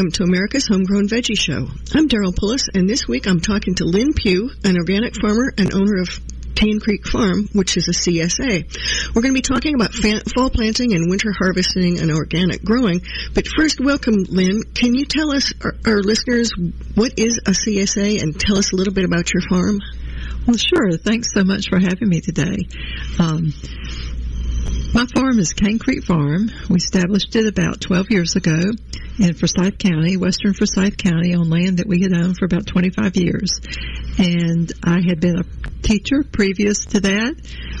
Welcome to America's Homegrown Veggie Show. I'm Daryl Pullis, and this week I'm talking to Lynn Pugh, an organic farmer and owner of Cane Creek Farm, which is a CSA. We're going to be talking about fa- fall planting and winter harvesting and organic growing. But first, welcome, Lynn. Can you tell us, our, our listeners, what is a CSA and tell us a little bit about your farm? Well, sure. Thanks so much for having me today. Um, my farm is Cane Creek Farm. We established it about 12 years ago in Forsyth County, western Forsyth County, on land that we had owned for about 25 years. And I had been a teacher previous to that.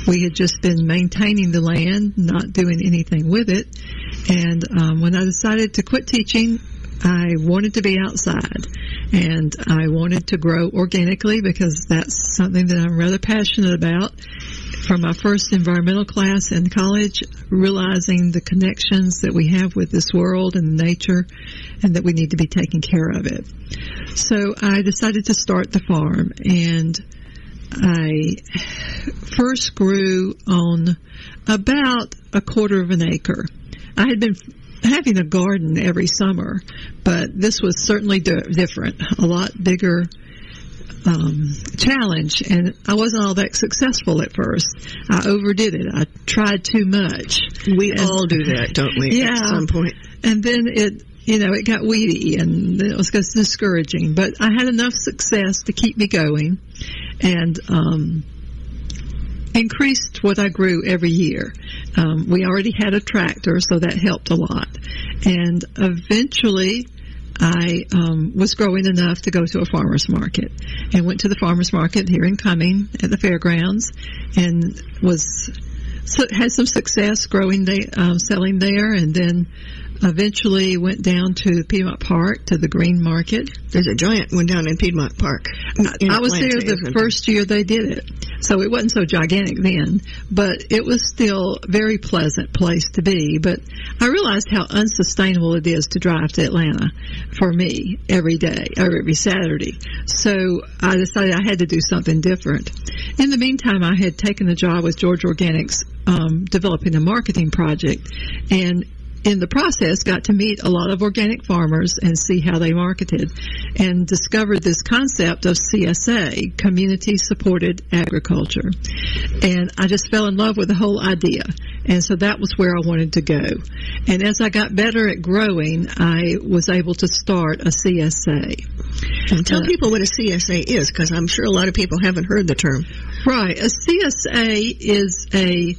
We had just been maintaining the land, not doing anything with it. And um, when I decided to quit teaching, I wanted to be outside and I wanted to grow organically because that's something that I'm rather passionate about from my first environmental class in college, realizing the connections that we have with this world and nature and that we need to be taking care of it. So I decided to start the farm and I first grew on about a quarter of an acre. I had been having a garden every summer, but this was certainly di- different, a lot bigger um, challenge, and I wasn't all that successful at first. I overdid it. I tried too much. We and, all do that, don't we? Yeah. At some point. and then it. You know, it got weedy and it was discouraging, but I had enough success to keep me going and, um, increased what I grew every year. Um, we already had a tractor, so that helped a lot. And eventually, I um, was growing enough to go to a farmer's market and went to the farmer's market here in Cumming at the fairgrounds and was so, had some success growing, they, um, selling there, and then eventually went down to Piedmont Park to the Green Market. There's a giant one down in Piedmont Park. In I was Atlanta, there the first year they did it, so it wasn't so gigantic then, but it was still a very pleasant place to be. But I realized how unsustainable it is to drive to Atlanta for me every day or every Saturday. So I decided I had to do something different. In the meantime, I had taken a job with Georgia Organics um, developing a marketing project, and in the process got to meet a lot of organic farmers and see how they marketed and discovered this concept of CSA, community supported agriculture. And I just fell in love with the whole idea. And so that was where I wanted to go. And as I got better at growing, I was able to start a CSA. And tell uh, people what a CSA is, because I'm sure a lot of people haven't heard the term. Right. A CSA is a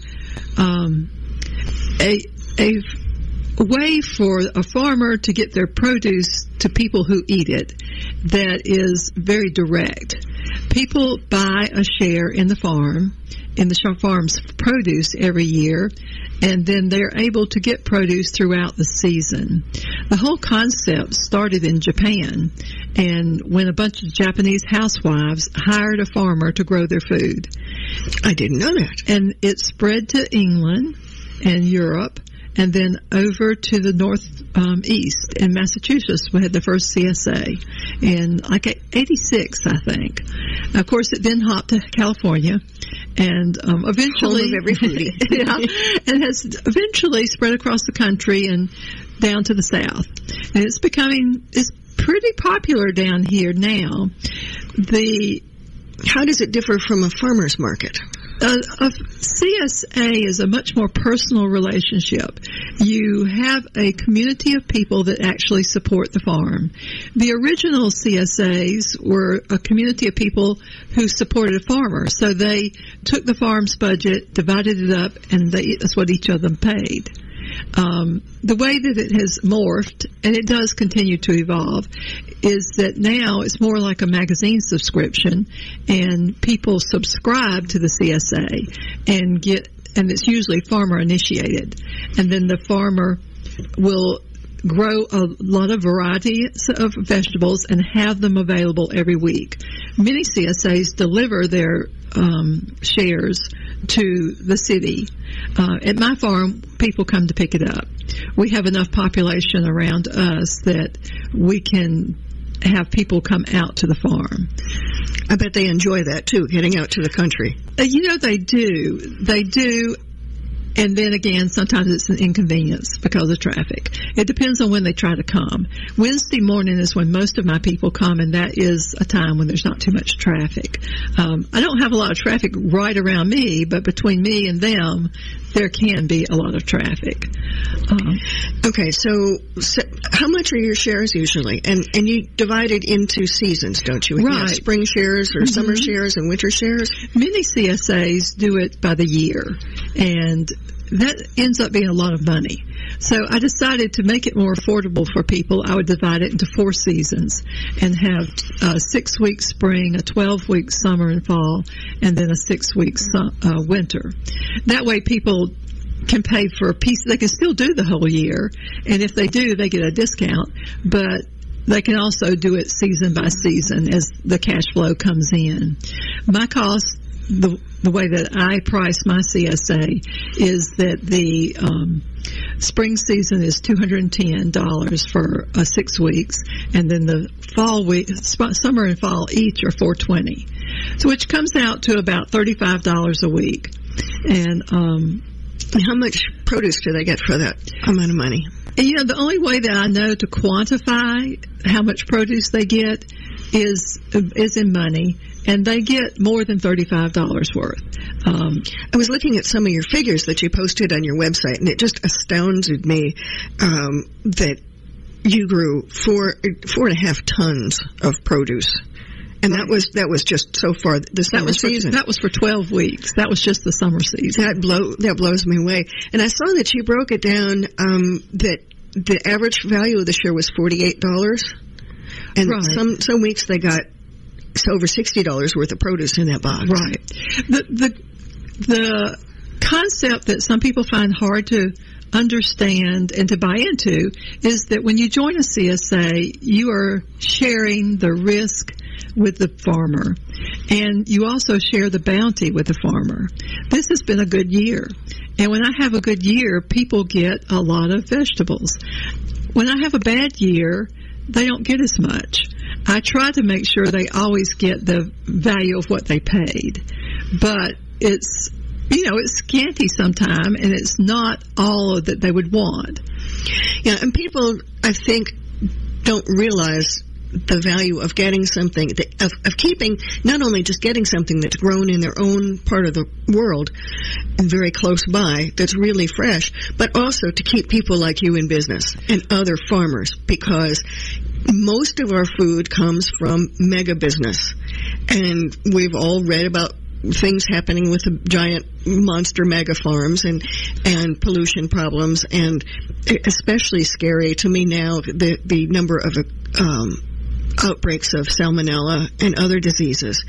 um, a a a way for a farmer to get their produce to people who eat it that is very direct. People buy a share in the farm, in the farm's produce every year, and then they're able to get produce throughout the season. The whole concept started in Japan, and when a bunch of Japanese housewives hired a farmer to grow their food. I didn't know that. And it spread to England and Europe and then over to the north um, east in Massachusetts, we had the first CSA in like '86, I think. Of course, it then hopped to California, and um, eventually, every foodie, yeah, and has eventually spread across the country and down to the south, and it's becoming it's pretty popular down here now. The how does it differ from a farmer's market? Uh, uh, a, a CSA is a much more personal relationship. You have a community of people that actually support the farm. The original CSAs were a community of people who supported a farmer. So they took the farm's budget, divided it up, and they, that's what each of them paid. Um, the way that it has morphed, and it does continue to evolve, is that now it's more like a magazine subscription, and people subscribe to the CSA and get, and it's usually farmer initiated, and then the farmer will grow a lot of varieties of vegetables and have them available every week. Many CSAs deliver their um, shares to the city. Uh, at my farm, people come to pick it up. We have enough population around us that we can have people come out to the farm. I bet they enjoy that too, getting out to the country. Uh, you know, they do. They do. And then again, sometimes it's an inconvenience because of traffic. It depends on when they try to come. Wednesday morning is when most of my people come, and that is a time when there's not too much traffic. Um, I don't have a lot of traffic right around me, but between me and them, there can be a lot of traffic. Um, okay, so, so, how much are your shares usually? And and you divide it into seasons, don't you? Right. You spring shares or mm-hmm. summer shares and winter shares. Many CSAs do it by the year, and that ends up being a lot of money. So I decided to make it more affordable for people. I would divide it into four seasons and have a six week spring, a 12 week summer and fall, and then a six week uh, winter. That way people can pay for a piece. They can still do the whole year, and if they do, they get a discount. But they can also do it season by season as the cash flow comes in. My cost the the way that I price my CSA is that the um, spring season is two hundred and ten dollars for uh, six weeks, and then the fall week, summer and fall each are four twenty, so which comes out to about thirty five dollars a week, and um, how much produce do they get for that amount of money? And, you know, the only way that I know to quantify how much produce they get is is in money and they get more than $35 worth. Um, I was looking at some of your figures that you posted on your website, and it just astounded me um, that you grew four four and a half tons of produce. And right. that was that was just so far the summer that season. For, that was for twelve weeks. That was just the summer season. That blow that blows me away. And I saw that you broke it down um, that the average value of the share was forty eight dollars, and right. some some weeks they got it's over sixty dollars worth of produce in that box. Right. The the the concept that some people find hard to understand and to buy into is that when you join a CSA, you are sharing the risk with the farmer and you also share the bounty with the farmer. This has been a good year. And when I have a good year, people get a lot of vegetables. When I have a bad year, they don't get as much. I try to make sure they always get the value of what they paid, but it's you know it's scanty sometimes, and it's not all that they would want. Yeah, and people I think don't realize the value of getting something of, of keeping not only just getting something that's grown in their own part of the world and very close by that's really fresh but also to keep people like you in business and other farmers because most of our food comes from mega business. And we've all read about things happening with the giant monster mega farms and and pollution problems and especially scary to me now the the number of um, outbreaks of salmonella and other diseases.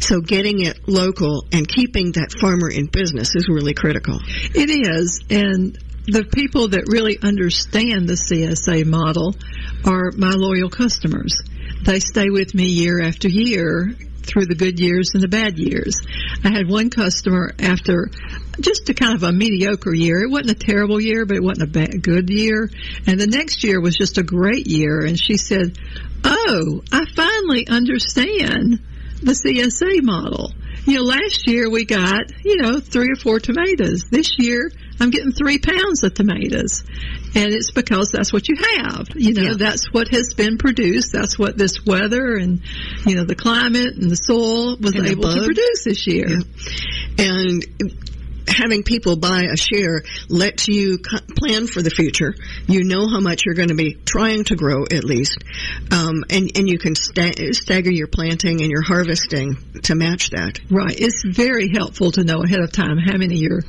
So getting it local and keeping that farmer in business is really critical. It is and the people that really understand the CSA model are my loyal customers. They stay with me year after year through the good years and the bad years. I had one customer after just a kind of a mediocre year. It wasn't a terrible year, but it wasn't a bad, good year. And the next year was just a great year. And she said, Oh, I finally understand the CSA model. You know, last year we got, you know, three or four tomatoes. This year I'm getting three pounds of tomatoes. And it's because that's what you have. You know, yeah. that's what has been produced. That's what this weather and, you know, the climate and the soil was and able to produce this year. Yeah. And having people buy a share lets you plan for the future. You know how much you're going to be trying to grow at least, um, and and you can sta- stagger your planting and your harvesting to match that. Right. It's very helpful to know ahead of time how many you're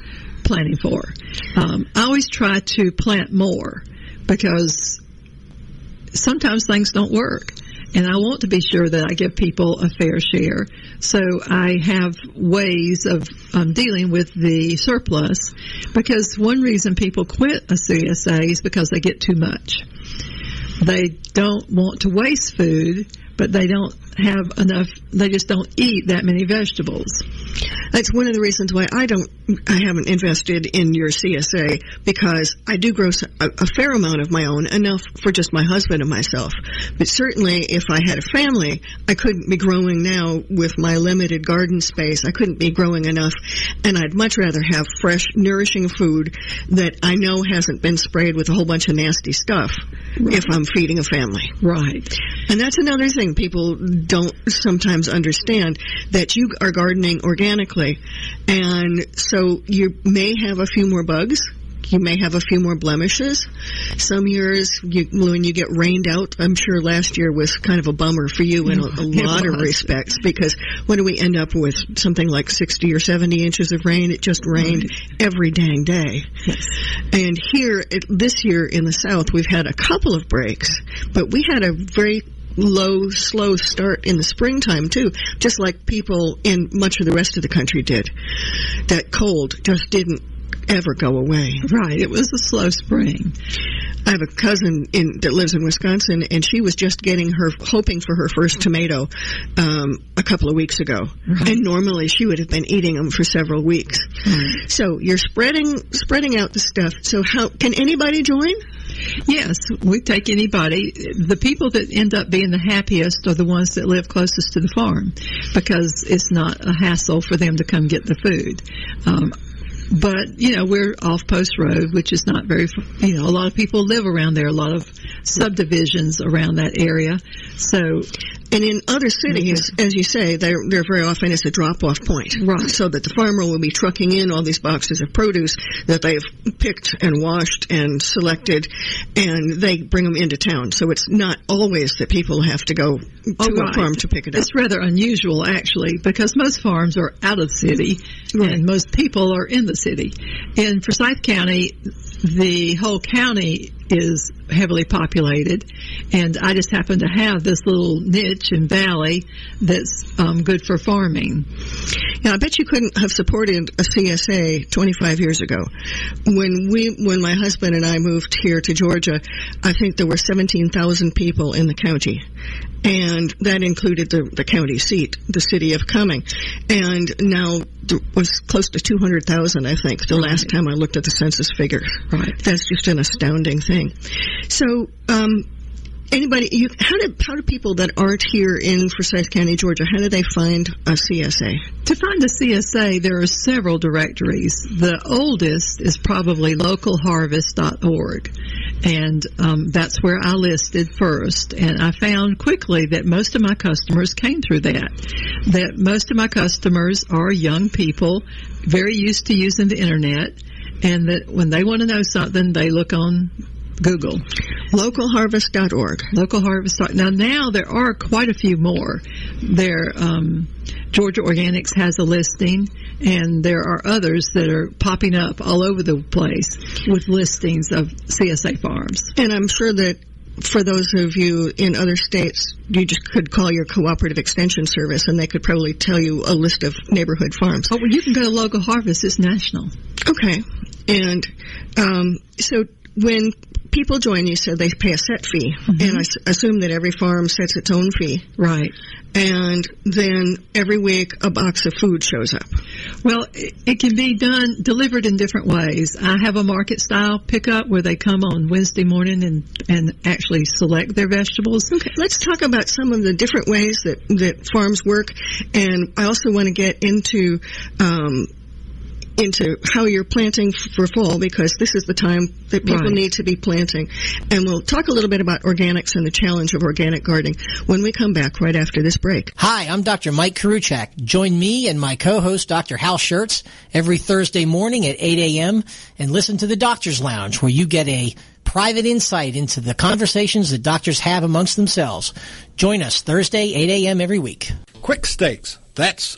planning for. Um, I always try to plant more because sometimes things don't work and I want to be sure that I give people a fair share. So I have ways of um, dealing with the surplus because one reason people quit a CSA is because they get too much. They don't want to waste food, but they don't have enough, they just don't eat that many vegetables. That's one of the reasons why I don't, I haven't invested in your CSA because I do grow a, a fair amount of my own, enough for just my husband and myself. But certainly, if I had a family, I couldn't be growing now with my limited garden space. I couldn't be growing enough, and I'd much rather have fresh, nourishing food that I know hasn't been sprayed with a whole bunch of nasty stuff right. if I'm feeding a family. Right. And that's another thing people don't sometimes understand that you are gardening organically, and so you may have a few more bugs you may have a few more blemishes. Some years, you, when you get rained out, I'm sure last year was kind of a bummer for you in a, a lot of respects because when do we end up with? Something like 60 or 70 inches of rain. It just rained every dang day. Yes. And here, it, this year in the South, we've had a couple of breaks, but we had a very low, slow start in the springtime too, just like people in much of the rest of the country did. That cold just didn't ever go away. Right. It was a slow spring. I have a cousin in that lives in Wisconsin, and she was just getting her hoping for her first tomato um, a couple of weeks ago. Right. And normally she would have been eating them for several weeks. Right. So you're spreading spreading out the stuff. So how can anybody join? Yes, we take anybody. The people that end up being the happiest are the ones that live closest to the farm because it's not a hassle for them to come get the food. Um, but you know we're off Post Road, which is not very. You know, a lot of people live around there. A lot of subdivisions around that area. So, and in other cities, as you say, they're they're very often it's a drop off point, right? So that the farmer will be trucking in all these boxes of produce that they've picked and washed and selected, and they bring them into town. So it's not always that people have to go to oh, right. a farm to pick it up. It's rather unusual, actually, because most farms are out of the city, right. and most people are in the city. In Forsyth County, the whole county is heavily populated, and I just happen to have this little niche and valley that's um, good for farming. Yeah, I bet you couldn't have supported a CSA 25 years ago. When we, when my husband and I moved here to Georgia, I think there were 17,000 people in the county, and that included the, the county seat, the city of Cumming. And now there was close to 200,000, I think, the right. last time I looked at the census figure. Right. That's just an astounding thing. So, um, anybody, you, how do how do people that aren't here in Forsyth County, Georgia, how do they find a CSA? To find a CSA, there are several directories. The oldest is probably localharvest.org, and um, that's where I listed first. And I found quickly that most of my customers came through that. That most of my customers are young people, very used to using the internet, and that when they want to know something, they look on Google. Localharvest.org. Localharvest. Now, now there are quite a few more. There, um, Georgia Organics has a listing, and there are others that are popping up all over the place with listings of CSA farms. And I'm sure that for those of you in other states, you just could call your cooperative extension service and they could probably tell you a list of neighborhood farms. Oh, well, you can go to Local Harvest. It's national. Okay. And um, so when people join you said they pay a set fee, mm-hmm. and I s- assume that every farm sets its own fee. Right. And then every week a box of food shows up. Well, it, it can be done, delivered in different ways. I have a market style pickup where they come on Wednesday morning and, and actually select their vegetables. Okay, let's talk about some of the different ways that, that farms work. And I also want to get into, um, into how you're planting for fall because this is the time that people right. need to be planting. And we'll talk a little bit about organics and the challenge of organic gardening when we come back right after this break. Hi, I'm Dr. Mike Karuchak. Join me and my co-host Dr. Hal Schertz every Thursday morning at 8 a.m. and listen to the Doctor's Lounge where you get a private insight into the conversations that doctors have amongst themselves. Join us Thursday, 8 a.m. every week. Quick Stakes. That's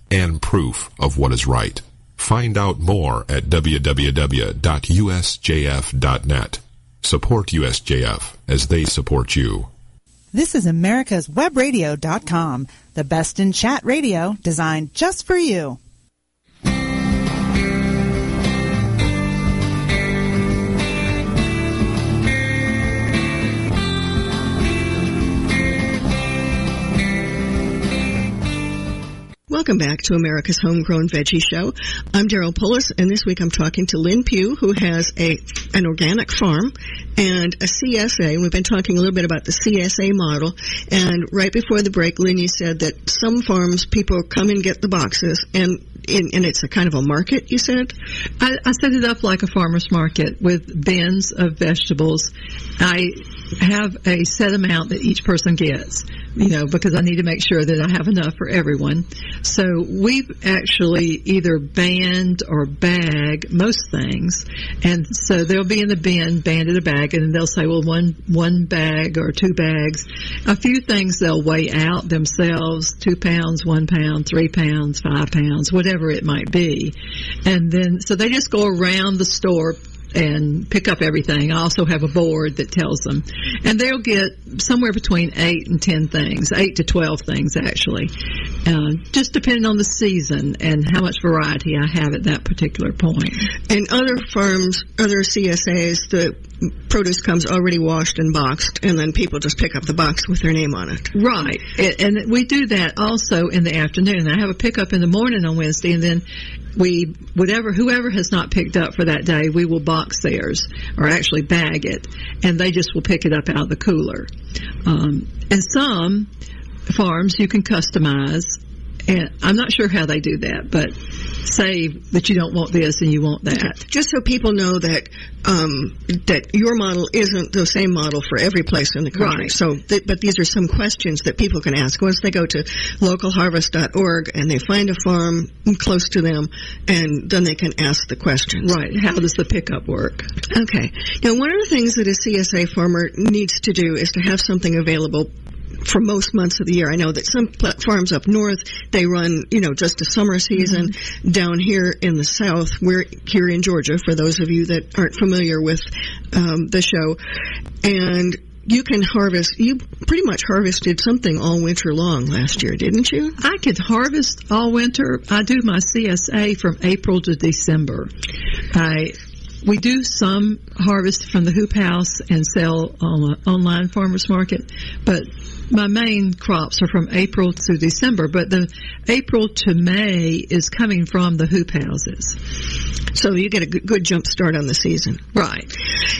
and proof of what is right. Find out more at www.usjf.net. Support USJF as they support you. This is America's Webradio.com, the best in chat radio designed just for you. Welcome back to America's Homegrown Veggie Show. I'm Daryl Pullis, and this week I'm talking to Lynn Pugh, who has a an organic farm and a CSA. And We've been talking a little bit about the CSA model, and right before the break, Lynn, you said that some farms people come and get the boxes, and in, and it's a kind of a market. You said I, I set it up like a farmer's market with bins of vegetables. I have a set amount that each person gets, you know, because I need to make sure that I have enough for everyone. So we've actually either band or bag most things, and so they'll be in the bin, banded a bag, and they'll say, well, one one bag or two bags. A few things they'll weigh out themselves: two pounds, one pound, three pounds, five pounds, whatever it might be, and then so they just go around the store and pick up everything. I also have a board that tells them. And they'll get somewhere between 8 and 10 things, 8 to 12 things actually, uh, just depending on the season and how much variety I have at that particular point. in other firms, other CSAs, the produce comes already washed and boxed, and then people just pick up the box with their name on it. Right. And we do that also in the afternoon. I have a pickup in the morning on Wednesday and then we, whatever, whoever has not picked up for that day, we will box theirs or actually bag it and they just will pick it up out of the cooler. Um, and some farms you can customize and I'm not sure how they do that, but say that you don't want this and you want that. Just so people know that um, that your model isn't the same model for every place in the country. Right. So, th- but these are some questions that people can ask once they go to localharvest.org and they find a farm close to them, and then they can ask the questions. Right. How does the pickup work? Okay. Now, one of the things that a CSA farmer needs to do is to have something available for most months of the year. I know that some farms up north, they run, you know, just a summer season. Down here in the south, we're here in Georgia, for those of you that aren't familiar with um, the show. And you can harvest, you pretty much harvested something all winter long last year, didn't you? I could harvest all winter. I do my CSA from April to December. I we do some harvest from the hoop house and sell on online farmers market, but my main crops are from April to December. But the April to May is coming from the hoop houses. So you get a good, good jump start on the season. Right.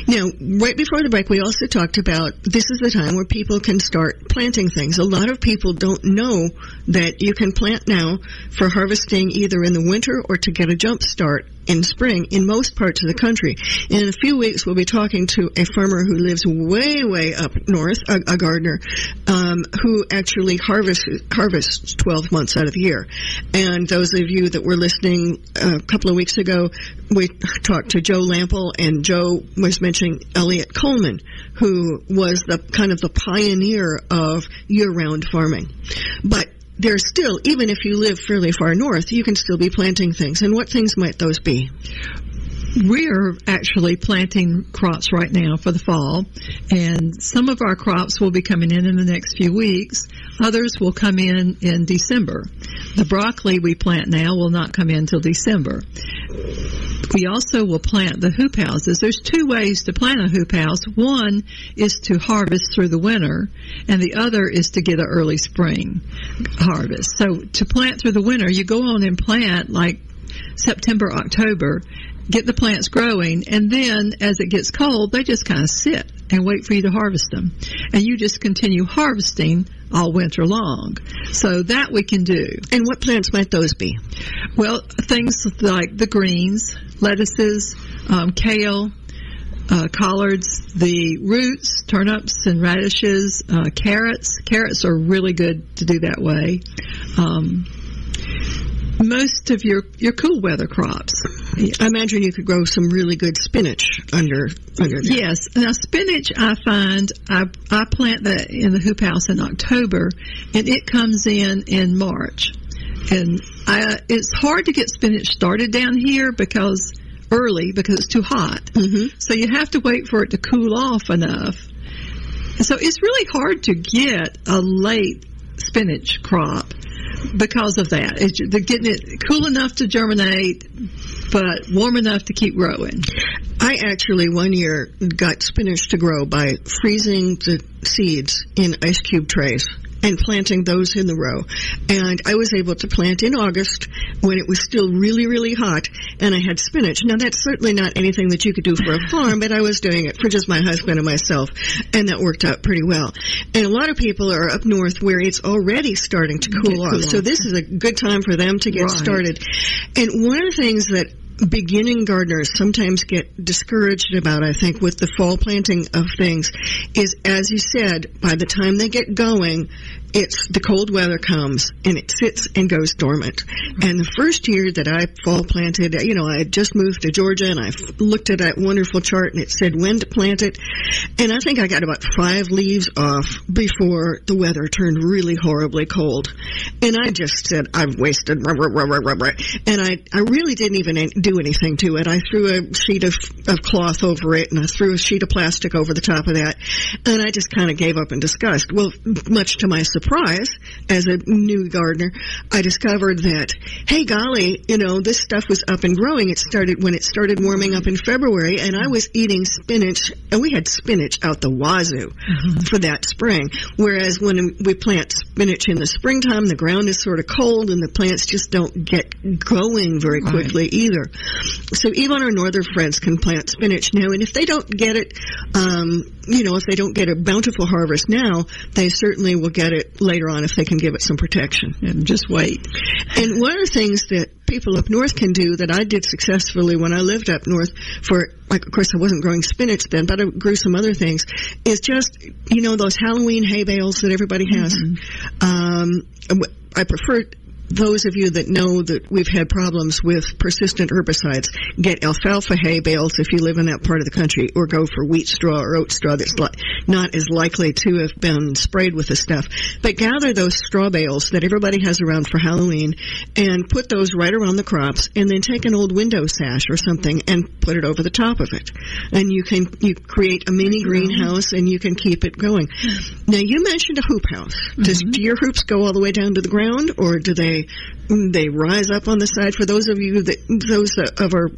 Now, right before the break, we also talked about this is the time where people can start planting things. A lot of people don't know that you can plant now for harvesting either in the winter or to get a jump start in spring in most parts of the country. In a few weeks, we'll be talking to a farmer who lives way, way up north, a, a gardener, um, who actually harvests harvests 12 months out of the year. And those of you that were listening a couple of weeks ago, we talked to Joe Lamp'l, and Joe was mentioning Eliot Coleman, who was the kind of the pioneer of year-round farming. But there's still, even if you live fairly far north, you can still be planting things. And what things might those be? We're actually planting crops right now for the fall, and some of our crops will be coming in in the next few weeks. Others will come in in December. The broccoli we plant now will not come in till December. We also will plant the hoop houses. There's two ways to plant a hoop house. One is to harvest through the winter, and the other is to get an early spring harvest. So to plant through the winter, you go on and plant like September, October, get the plants growing, and then as it gets cold, they just kind of sit and wait for you to harvest them. And you just continue harvesting all winter long. So that we can do. And what plants might those be? Well, things like the greens, lettuces, um, kale, uh, collards, the roots, turnips and radishes, uh, carrots. Carrots are really good to do that way. Um, most of your your cool weather crops. I imagine you could grow some really good spinach under under there. Yes. Now spinach, I find I I plant that in the hoop house in October, and it comes in in March, and I it's hard to get spinach started down here because early because it's too hot. Mm-hmm. So you have to wait for it to cool off enough. So it's really hard to get a late spinach crop because of that. It's, they're getting it cool enough to germinate, but warm enough to keep growing. I actually one year got spinach to grow by freezing the seeds in ice cube trays and planting those in the row. And I was able to plant in August when it was still really, really hot and I had spinach. Now that's certainly not anything that you could do for a farm, but I was doing it for just my husband and myself and that worked out pretty well. And a lot of people are up north where it's already starting to cool, Get off. cool So this is a good time for them to get Right. started. And one of the things that beginning gardeners sometimes get discouraged about, I think, with the fall planting of things is, as you said, by the time they get going, it's the cold weather comes and it sits and goes dormant. And the first year that I fall planted, you know, I had just moved to Georgia and I looked at that wonderful chart and it said when to plant it. And I think I got about five leaves off before the weather turned really horribly cold. And I just said, I've wasted, and I, I really didn't even do anything to it. I threw a sheet of, of cloth over it and I threw a sheet of plastic over the top of that. And I just kind of gave up in disgust. Well, much to my surprise, as a new gardener, I discovered that, hey golly, you know, this stuff was up and growing. It started when it started warming up in February and I was eating spinach and we had spinach out the wazoo for that spring. Whereas when we plant spinach in the springtime, the ground is sort of cold and the plants just don't get going very Right. quickly either. So even our northern friends can plant spinach now, and if they don't get it, um, you know, if they don't get a bountiful harvest now, they certainly will get it later on if they can give it some protection. And just wait. And one of the things that people up north can do that I did successfully when I lived up north for, like, of course I wasn't growing spinach then, but I grew some other things, is just, you know, those Halloween hay bales that everybody has. Um, I prefer those of you that know that we've had problems with persistent herbicides, get alfalfa hay bales if you live in that part of the country, or go for wheat straw or oat straw that's li- not as likely to have been sprayed with this stuff. But gather those straw bales that everybody has around for Halloween and put those right around the crops and then take an old window sash or something and put it over the top of it. And you can, you create a mini greenhouse and you can keep it going. Now you mentioned a hoop house. Does, do your hoops go all the way down to the ground or do they, they rise up on the side? For those of you that, those of our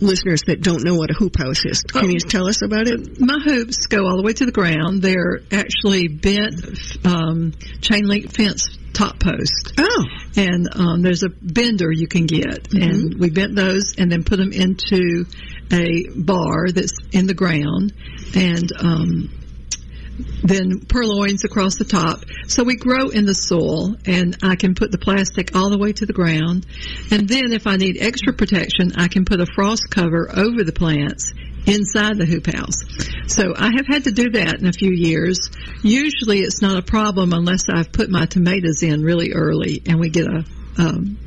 listeners that don't know what a hoop house is, can you tell us about it? My hoops go all the way to the ground. They're actually bent um, chain link fence top post. Oh, and um, there's a bender you can get, and we bent those and then put them into a bar that's in the ground, and um, then purlins across the top. So we grow in the soil, and I can put the plastic all the way to the ground, and then if I need extra protection, I can put a frost cover over the plants inside the hoop house. So I have had to do that in a few years. Usually it's not a problem unless I've put my tomatoes in really early and we get a um,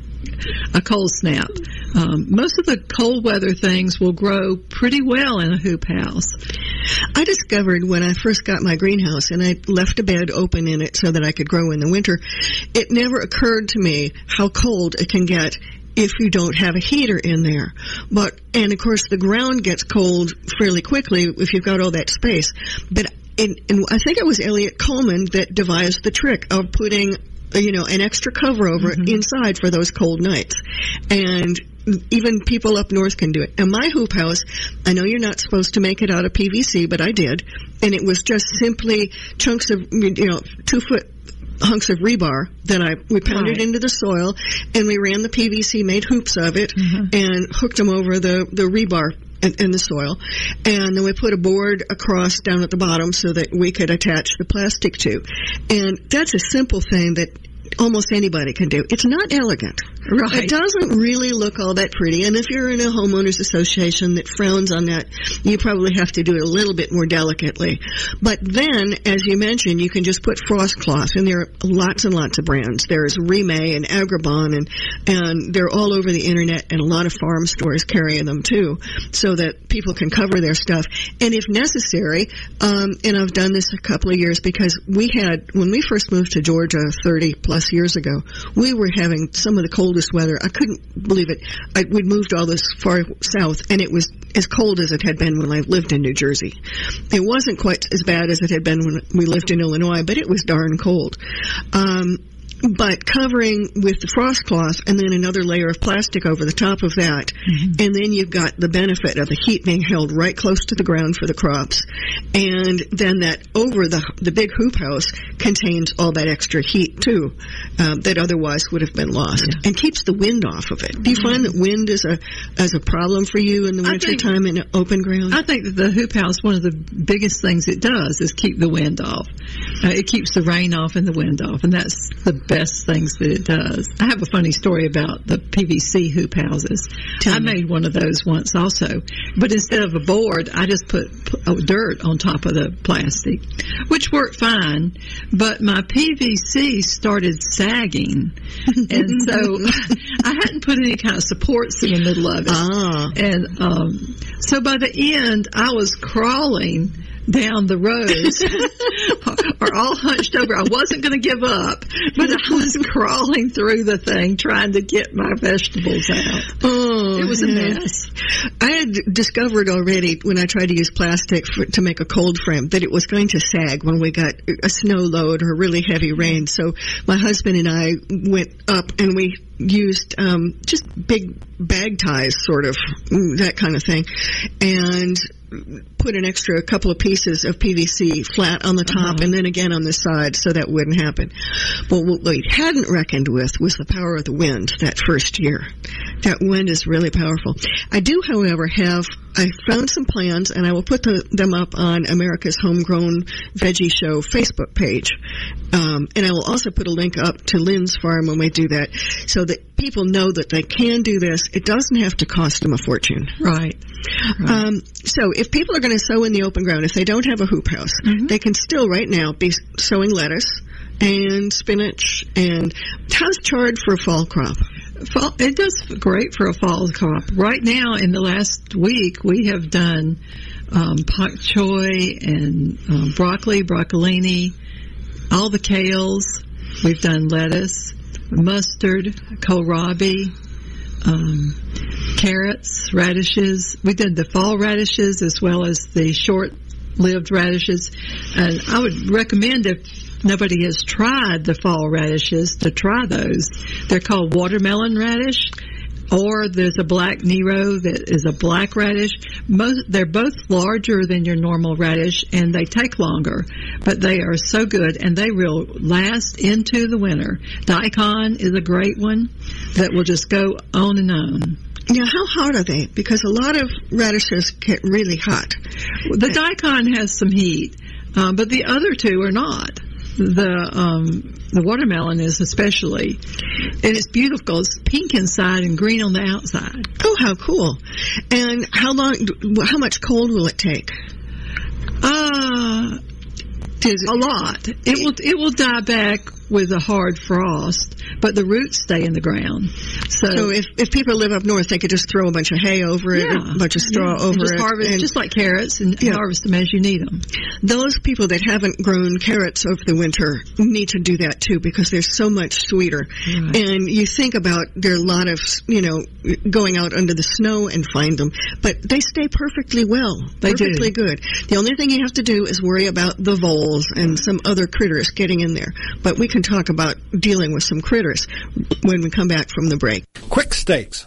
a cold snap. Um, most of the cold weather things will grow pretty well in a hoop house. I discovered when I first got my greenhouse and I left a bed open in it so that I could grow in the winter, it never occurred to me how cold it can get if you don't have a heater in there. But, and of course the ground gets cold fairly quickly if you've got all that space. But, and I think it was Eliot Coleman that devised the trick of putting Uh, you know, an extra cover over it inside for those cold nights. And even people up north can do it. And my hoop house, I know you're not supposed to make it out of PVC, but I did. And it was just simply chunks of, you know, two foot hunks of rebar that I, we pounded Right. into the soil and we ran the PVC, made hoops of it mm-hmm. and hooked them over the, the rebar in, the soil, and then we put a board across down at the bottom so that we could attach the plastic to. And that's a simple thing that almost anybody can do. It's not elegant. Right. It doesn't really look all that pretty. And if you're in a homeowners association that frowns on that, you probably have to do it a little bit more delicately. But then, as you mentioned, you can just put frost cloth, and there are lots and lots of brands. There's Reemay and Agribon, and and they're all over the internet, and a lot of farm stores carry them too, so that people can cover their stuff. And if necessary, um, and I've done this a couple of years because we had when we first moved to Georgia 30 plus years ago, we were having some of the coldest weather. I couldn't believe it. I, we'd moved all this far south, and it was as cold as it had been when I lived in New Jersey. It wasn't quite as bad as it had been when we lived in Illinois, but it was darn cold. Um, but covering with the frost cloth and then another layer of plastic over the top of that. And then you've got the benefit of the heat being held right close to the ground for the crops. And then that over the, the big hoop house contains all that extra heat too, um, that otherwise would have been lost and keeps the wind off of it. Do you find that wind is a, as a problem for you in the I winter think- time in open ground? I think that the hoop house, one of the biggest things it does is keep the wind off. Uh, it keeps the rain off and the wind off, and that's the best things that it does. I have a funny story about the PVC hoop houses. I made one of those once also, but instead of a board, I just put p- oh, dirt on top of the plastic, which worked fine. But my PVC started sagging, and so I hadn't put any kind of supports in the middle of it. ah. And um, so by the end, I was crawling down the rows are all hunched over. I wasn't going to give up, but I was crawling through the thing trying to get my vegetables out. Oh, It was a mess. I had discovered already when I tried to use plastic for, to make a cold frame that it was going to sag when we got a snow load or really heavy rain. So my husband and I went up and we used um, just big bag ties, sort of mm, that kind of thing, and put an extra couple of pieces of PVC flat on the top and then again on the side so that wouldn't happen. But what we hadn't reckoned with was the power of the wind that first year. That wind is really powerful. I do, however, have I found some plans, and I will put the, them up on America's Homegrown Veggie Show Facebook page. Um, and I will also put a link up to Lynn's farm when we do that, so that people know that they can do this. It doesn't have to cost them a fortune. Right. Um, so if people are going to sow in the open ground, if they don't have a hoop house, they can still right now be sowing lettuce and spinach and how's chard for a fall crop? Fall, it does great for a fall crop. Right now, in the last week, we have done um, pak choy and um, broccoli, broccolini, all the kales. We've done lettuce, mustard, kohlrabi, um, carrots, radishes. We did the fall radishes as well as the short-lived radishes. And I would recommend if nobody has tried the fall radishes to try those. They're called watermelon radish. Or there's a black Nero that is a black radish. Most, they're both larger than your normal radish and they take longer, but they are so good and they will last into the winter. Daikon is a great one that will just go on and on. Now, how hot are they? Because a lot of radishes get really hot. The daikon has some heat, um, but the other two are not. The um, the watermelon is especially, and it's beautiful. It's pink inside and green on the outside. Oh, how cool! And how long? How much cold will it take? Uh, a lot. It will it will die back with a hard frost, but the roots stay in the ground. So, So if, if people live up north, they could just throw a bunch of hay over it, yeah, a bunch of straw yeah, over and just it. harvest and just like carrots and Yeah. harvest them as you need them. those people that haven't grown carrots over the winter need to do that too because they're so much sweeter. Right. And you think about there are a lot of you know going out under the snow and find them, but they stay perfectly well, They do. perfectly good. The only thing you have to do is worry about the voles and some other critters getting in there. But we can talk about dealing with some critters when we come back from the break. Quick Stakes,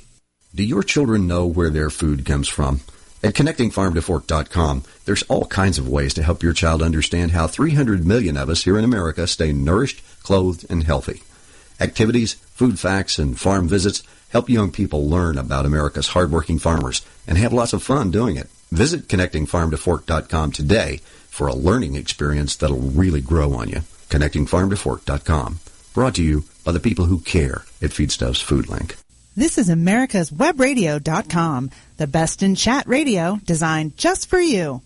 Do your children know where their food comes from? At connectingfarmtofork.com, there's all kinds of ways to help your child understand how 300 million of us here in America stay nourished, clothed, and healthy. Activities, food facts, and farm visits help young people learn about America's hardworking farmers and have lots of fun doing it. Visit connectingfarmtofork.com today for a learning experience that'll really grow on you. Connectingfarmtofork.com. Brought to you by the people who care at Feedstuffs Food Link. This is America's Webradio.com, the best in chat radio designed just for you.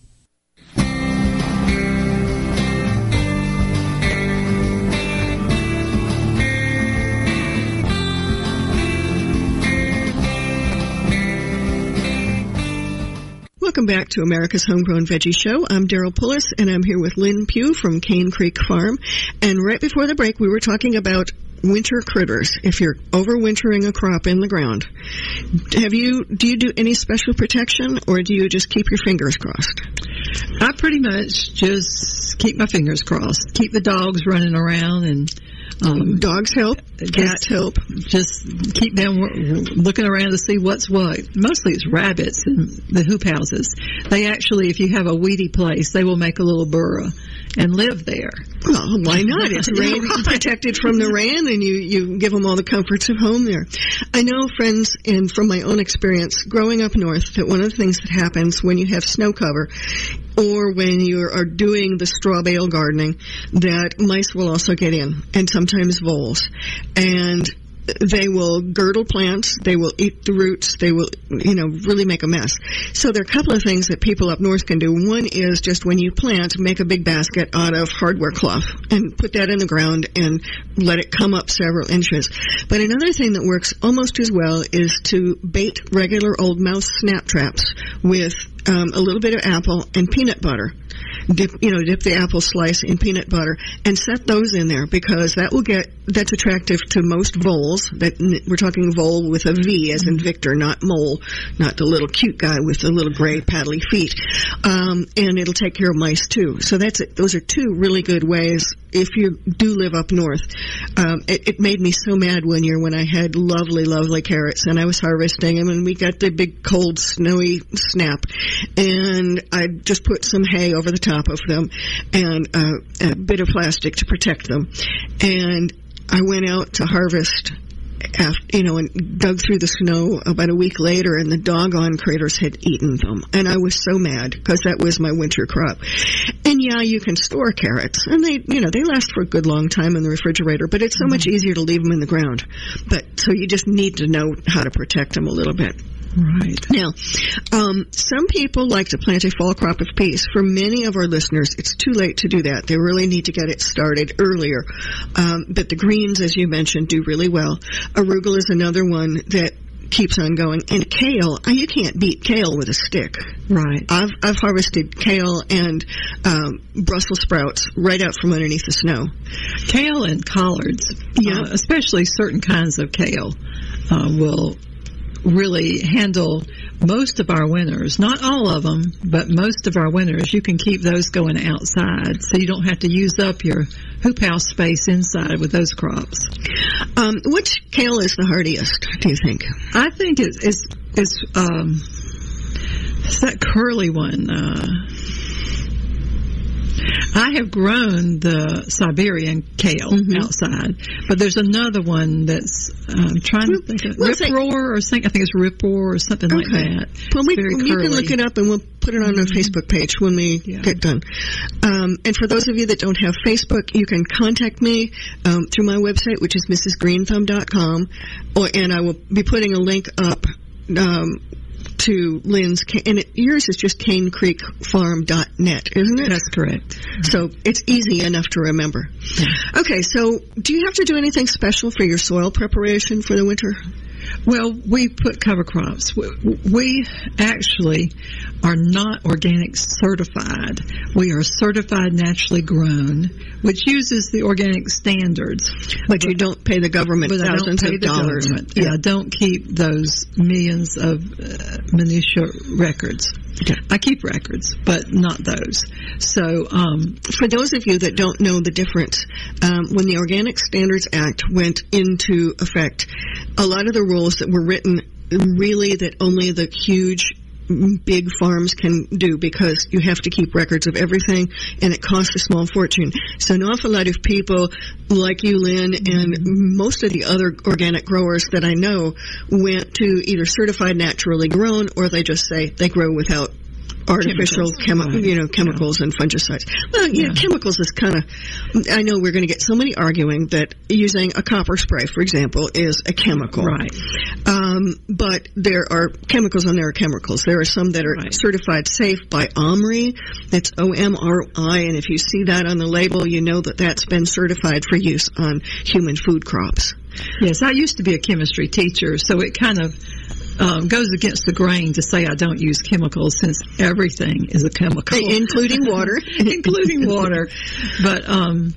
Welcome back to America's Homegrown Veggie Show. I'm Daryl Pullis, and I'm here with Lynn Pugh from Cane Creek Farm. And right before the break, we were talking about winter critters. If you're overwintering a crop in the ground, have you do you do any special protection, or do you just keep your fingers crossed? I pretty much just keep my fingers crossed. Keep the dogs running around and um, dogs help, cats help. Just keep them looking around to see what's what. Mostly it's rabbits and the hoop houses. They actually, if you have a weedy place, they will make a little burrow and live there. Well, why not? It's rain, protected from the rain, and you you give them all the comforts of home there. I know, friends, and from my own experience, growing up north, that one of the things that happens when you have snow cover or when you are doing the straw bale gardening, that mice will also get in, and sometimes voles. And they will girdle plants, they will eat the roots, they will, you know, really make a mess. So there are a couple of things that people up north can do. One is just when you plant, make a big basket out of hardware cloth and put that in the ground and let it come up several inches. But another thing that works almost as well is to bait regular old mouse snap traps with um, a little bit of apple and peanut butter dip, you know, dip the apple slice in peanut butter and set those in there because that will get, that's attractive to most voles. That we're talking vole with a V as in Victor, not mole, not the little cute guy with the little gray paddly feet. Um, and it'll take care of mice too. So that's it. Those are two really good ways if you do live up north. Um, it, it made me so mad one year when I had lovely, lovely carrots and I was harvesting them and we got the big cold snowy snap and I just put some hay over the top of them and uh, a bit of plastic to protect them. And I went out to harvest after, you know, and dug through the snow about a week later, and the doggone critters had eaten them. And I was so mad because that was my winter crop. And yeah, you can store carrots, and they, you know, they last for a good long time in the refrigerator. But it's so much easier to leave them in the ground. But so you just need to know how to protect them a little bit. Right. Now, um, some people like to plant a fall crop of peas. For many of our listeners, it's too late to do that. They really need to get it started earlier. Um, but the greens, as you mentioned, do really well. Arugula is another one that keeps on going. And kale, uh, you can't beat kale with a stick. Right. I've I've harvested kale and um, Brussels sprouts right out from underneath the snow. Kale and collards, yeah, uh, especially certain kinds of kale, uh, will really handle most of our winters. Not all of them, but most of our winters. You can keep those going outside, so you don't have to use up your hoop house space inside with those crops. Um, which kale is the hardiest? Do you think? I think it's it's, it's um, it's that curly one. Uh, I have grown the Siberian kale mm-hmm. outside, but there's another one that's I'm trying to think of rip roar or something. I think it's rip roar or something okay. like that. Well, we, you can look it up and we'll put it on our mm-hmm. Facebook page when we yeah. get done. Um, and for those of you that don't have Facebook, you can contact me um, through my website, which is mrsgreenthumb.com, or and I will be putting a link up um, to Lynn's, and it, yours is just canecreekfarm.net, isn't it? That's correct. So it's easy enough to remember. Okay, so do you have to do anything special for your soil preparation for the winter? Well, we put cover crops. We, we actually are not organic certified. We are certified naturally grown, which uses the organic standards. But you don't pay the government But thousands pay of the dollars. government. Yeah, I don't keep those millions of uh, minutia records. I keep records, but not those. So, um, For those of you that don't know the difference, um, when the Organic Standards Act went into effect, a lot of the rules that were written really that only the huge big farms can do because you have to keep records of everything and it costs a small fortune. So an awful lot of people like you, Lynn, and most of the other organic growers that I know went to either certified naturally grown or they just say they grow without artificial Chemicals. chemi- Right. you know chemicals and fungicides. Well, yeah, chemicals is kind of. I know we're going to get so many arguing that using a copper spray, for example, is a chemical. right. Um, but there are chemicals and there are chemicals. There are some that are Right. certified safe by OMRI. That's O-M-R-I, and if you see that on the label, you know that that's been certified for use on human food crops. Yes, I used to be a chemistry teacher, so it kind of um, goes against the grain to say I don't use chemicals since everything is a chemical, Including water. including water. But um,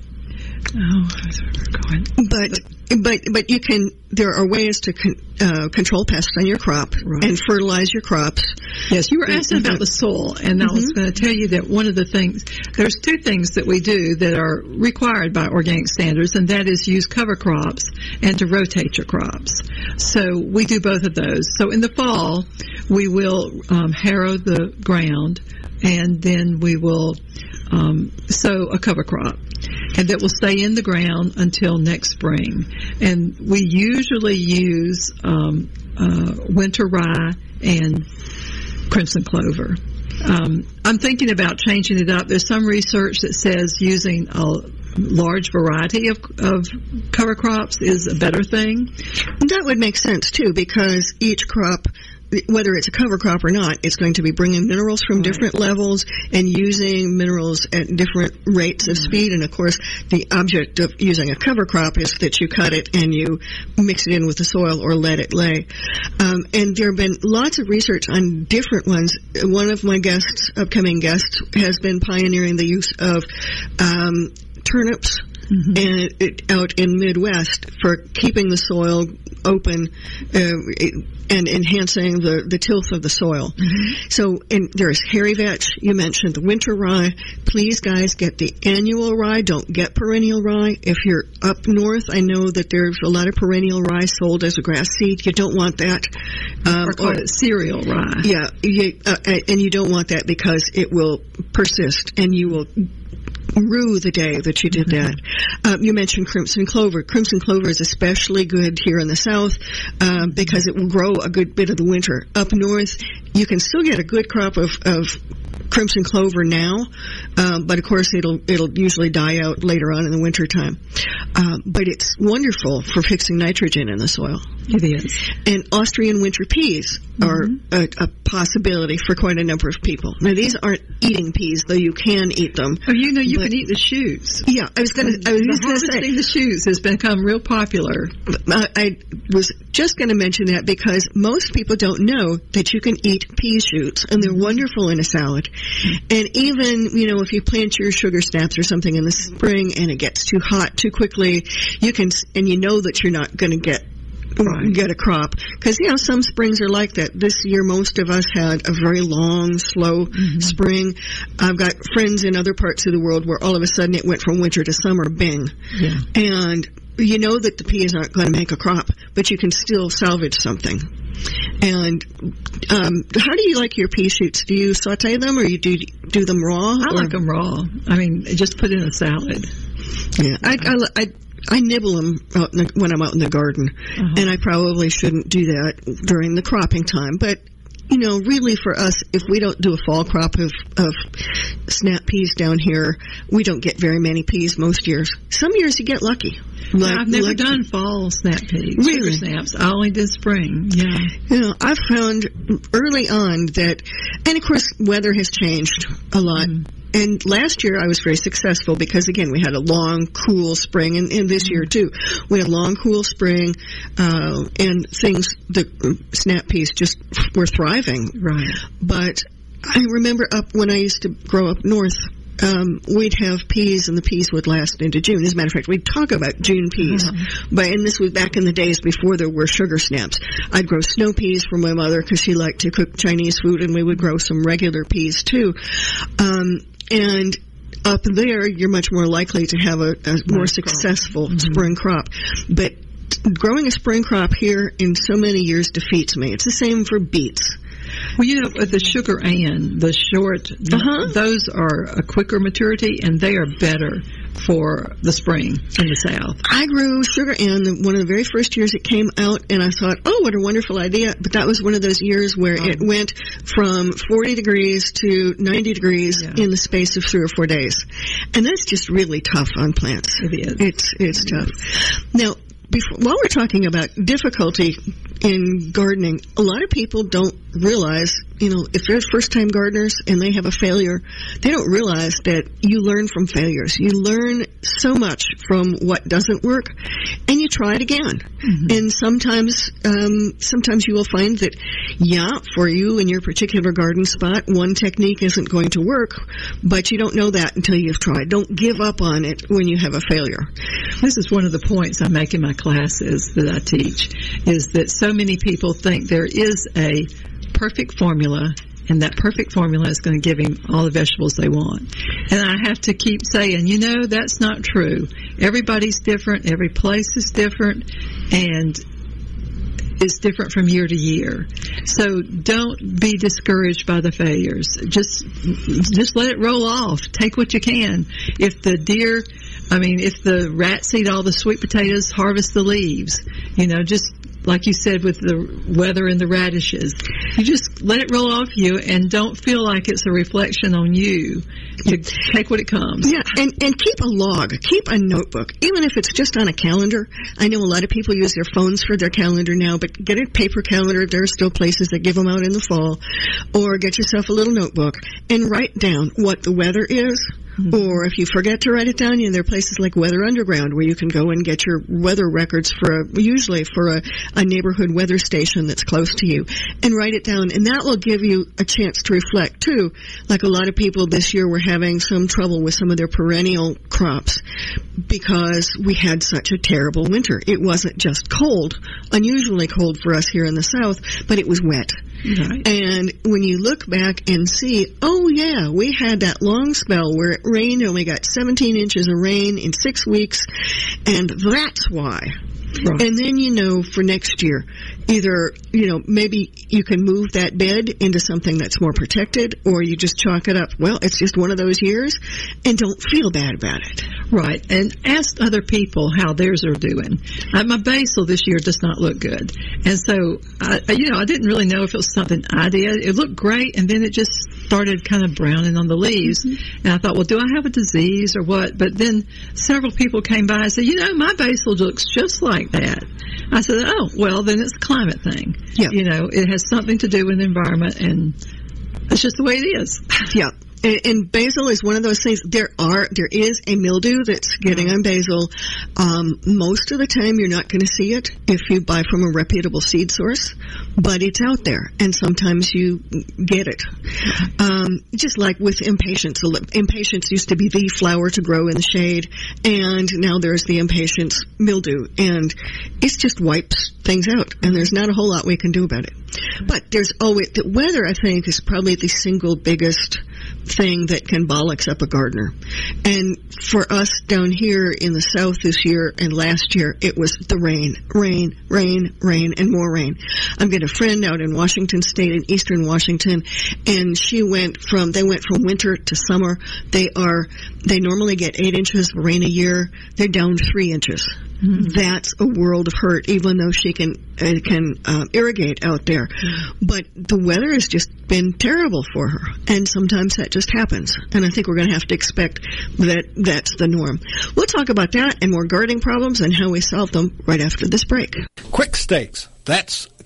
oh, where's we're going? But but but you can. There are ways to con, uh, control pests on your crop Right. and fertilize your crops. Yes, you were asking about the soil, and I was Mm-hmm. going to tell you that one of the things, there's two things that we do that are required by organic standards, and that is use cover crops and to rotate your crops. So we do both of those. So in the fall, we will um, harrow the ground, and then we will um, sow a cover crop. And that will stay in the ground until next spring. And we usually use um, uh, winter rye and crimson clover. Um, I'm thinking about changing it up. There's some research that says using a large variety of, of cover crops is a better thing. That would make sense too, because each crop, whether it's a cover crop or not, it's going to be bringing minerals from different levels and using minerals at different rates of speed. And of course, the object of using a cover crop is that you cut it and you mix it in with the soil or let it lay. Um, and there have been lots of research on different ones. One of my guests, upcoming guests, has been pioneering the use of um, turnips and it, out in Midwest for keeping the soil open uh, and enhancing the, the tilth of the soil. So, and there's hairy vetch. You mentioned the winter rye. Please, guys, get the annual rye. Don't get perennial rye. If you're up north, I know that there's a lot of perennial rye sold as a grass seed. You don't want that. Um, Or call it cereal rye. yeah, you, uh, and you don't want that because it will persist and you will rue the day that you did that. Um, you mentioned crimson clover. Crimson clover is especially good here in the south um, because it will grow a good bit of the winter. Up north, you can still get a good crop of, of crimson clover now, um, but of course it'll it'll usually die out later on in the winter time. Um, but it's wonderful for fixing nitrogen in the soil. It is. And Austrian winter peas are a, a possibility for quite a number of people. Now these aren't eating peas, though you can eat them. Oh, you know, you But- can eat the shoots. Yeah, I was gonna. I was The gonna say. the shoots has become real popular. I, I was just going to mention that because most people don't know that you can eat pea shoots and they're wonderful in a salad. And even, you know, if you plant your sugar snaps or something in the spring and it gets too hot too quickly, you can, and you know that you're not going to get Right. get a crop because you know some springs are like that this year most of us had a very long slow spring i've got friends in other parts of the world where all of a sudden it went from winter to summer bing Yeah. and you know that the peas aren't going to make a crop, but you can still salvage something. And um, how do you like your pea shoots? Do you saute them or you do do them raw? I or- like them raw. I mean, just put in a salad. Yeah, I, I, I, I nibble them out in the, when I'm out in the garden, uh-huh. and I probably shouldn't do that during the cropping time. But you know, really for us, if we don't do a fall crop of, of snap peas down here, we don't get very many peas most years. Some years you get lucky. Like- I've never like- done fall snap peas. Really? Snaps. I only did spring. Yeah. You know, I've found early on that, and of course, weather has changed a lot. Mm. And last year I was very successful because again we had a long, cool spring, and, and this year too we had a long, cool spring, uh, and things the snap peas just were thriving. Right. But I remember up when I used to grow up north. Um, we'd have peas, and the peas would last into June. As a matter of fact, we'd talk about June peas, but and this was back in the days before there were sugar snaps. I'd grow snow peas for my mother because she liked to cook Chinese food, and we would grow some regular peas too. Um, and up there, you're much more likely to have a, a more successful spring crop. But growing a spring crop here in so many years defeats me. It's the same for beets. Well, you know, the sugar and the short, Uh-huh. those are a quicker maturity and they are better for the spring in the south. I grew sugar in one of the very first years it came out, and I thought, oh, what a wonderful idea. But that was one of those years where um, it went from 40 degrees to 90 degrees Yeah. in the space of three or four days. And that's just really tough on plants. It is. It's, it's tough. Now, before, while we're talking about difficulty in gardening, a lot of people don't realize, you know, if they're first time gardeners and they have a failure, they don't realize that you learn from failures. You learn so much from what doesn't work and you try it again. And sometimes, um, sometimes you will find that, yeah, for you in your particular garden spot, one technique isn't going to work, but you don't know that until you've tried. Don't give up on it when you have a failure. This is one of the points I make in my classes that I teach is that so many people think there is a perfect formula and that perfect formula is going to give him all the vegetables they want. And I have to keep saying, you know, that's not true. Everybody's different, every place is different, and it's different from year to year. So don't be discouraged by the failures. Just just let it roll off. Take what you can. If the deer I mean, if the rats eat all the sweet potatoes, harvest the leaves. You know, just like you said with the weather and the radishes. You just let it roll off you and don't feel like it's a reflection on you. To take what it comes. Yeah, and, and keep a log, keep a notebook, even if it's just on a calendar. I know a lot of people use their phones for their calendar now, but get a paper calendar. There are still places that give them out in the fall. Or get yourself a little notebook and write down what the weather is. Mm-hmm. Or if you forget to write it down, you know, there are places like Weather Underground where you can go and get your weather records for a, usually for a, a neighborhood weather station that's close to you and write it down. And that will give you a chance to reflect too. Like a lot of people this year were having some trouble with some of their perennial crops because we had such a terrible winter. It wasn't just cold, unusually cold for us here in the south, but it was wet. Right. And when you look back and see, oh yeah, we had that long spell where it rained and we got 17 inches of rain in six weeks, and that's why. Right. And then you know for next year, either, you know, maybe you can move that bed into something that's more protected, or you just chalk it up, well, it's just one of those years, and don't feel bad about it. Right, and ask other people how theirs are doing. Uh, my basil this year does not look good, and so I, you know I didn't really know if it was something I did. It looked great, and then it just started kind of browning on the leaves, and I thought, well, do I have a disease or what? But then several people came by and said, you know, my basil looks just like that. I said, oh, well, then it's a climate thing. Yeah. you know, it has something to do with the environment, and it's just the way it is. Yeah. And, and basil is one of those things. There are there is a mildew that's getting on basil. Um, most of the time, you're not going to see it if you buy from a reputable seed source, but it's out there, and sometimes you get it. Um, just like with impatiens, impatiens used to be the flower to grow in the shade, and now there's the impatiens mildew, and it just wipes things out, and there's not a whole lot we can do about it. But there's always the weather. I think is probably the single biggest thing that can bollocks up a gardener. And for us down here in the south this year and last year, it was the rain, rain, rain, rain, and more rain. I've got a friend out in Washington State in eastern Washington, and she went from they went from winter to summer. They are they normally get eight inches of rain a year. They're down three inches. That's a world of hurt, even though she can uh, can uh, irrigate out there. But the weather has just been terrible for her, and sometimes that just happens. And I think we're going to have to expect that that's the norm. We'll talk about that and more gardening problems and how we solve them right after this break. Quik Stakes. That's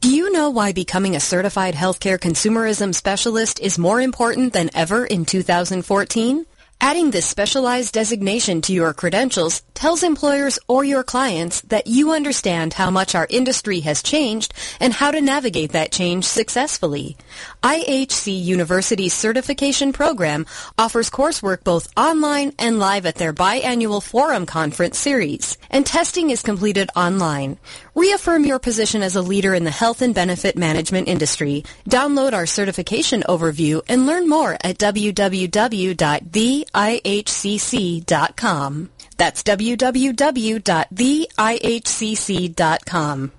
Do you know why becoming a certified healthcare consumerism specialist is more important than ever in 2014? Adding this specialized designation to your credentials tells employers or your clients that you understand how much our industry has changed and how to navigate that change successfully. IHC University's certification program offers coursework both online and live at their biannual forum conference series, and testing is completed online. Reaffirm your position as a leader in the health and benefit management industry. Download our certification overview and learn more at www.theihcc.com. That's www.theihcc.com.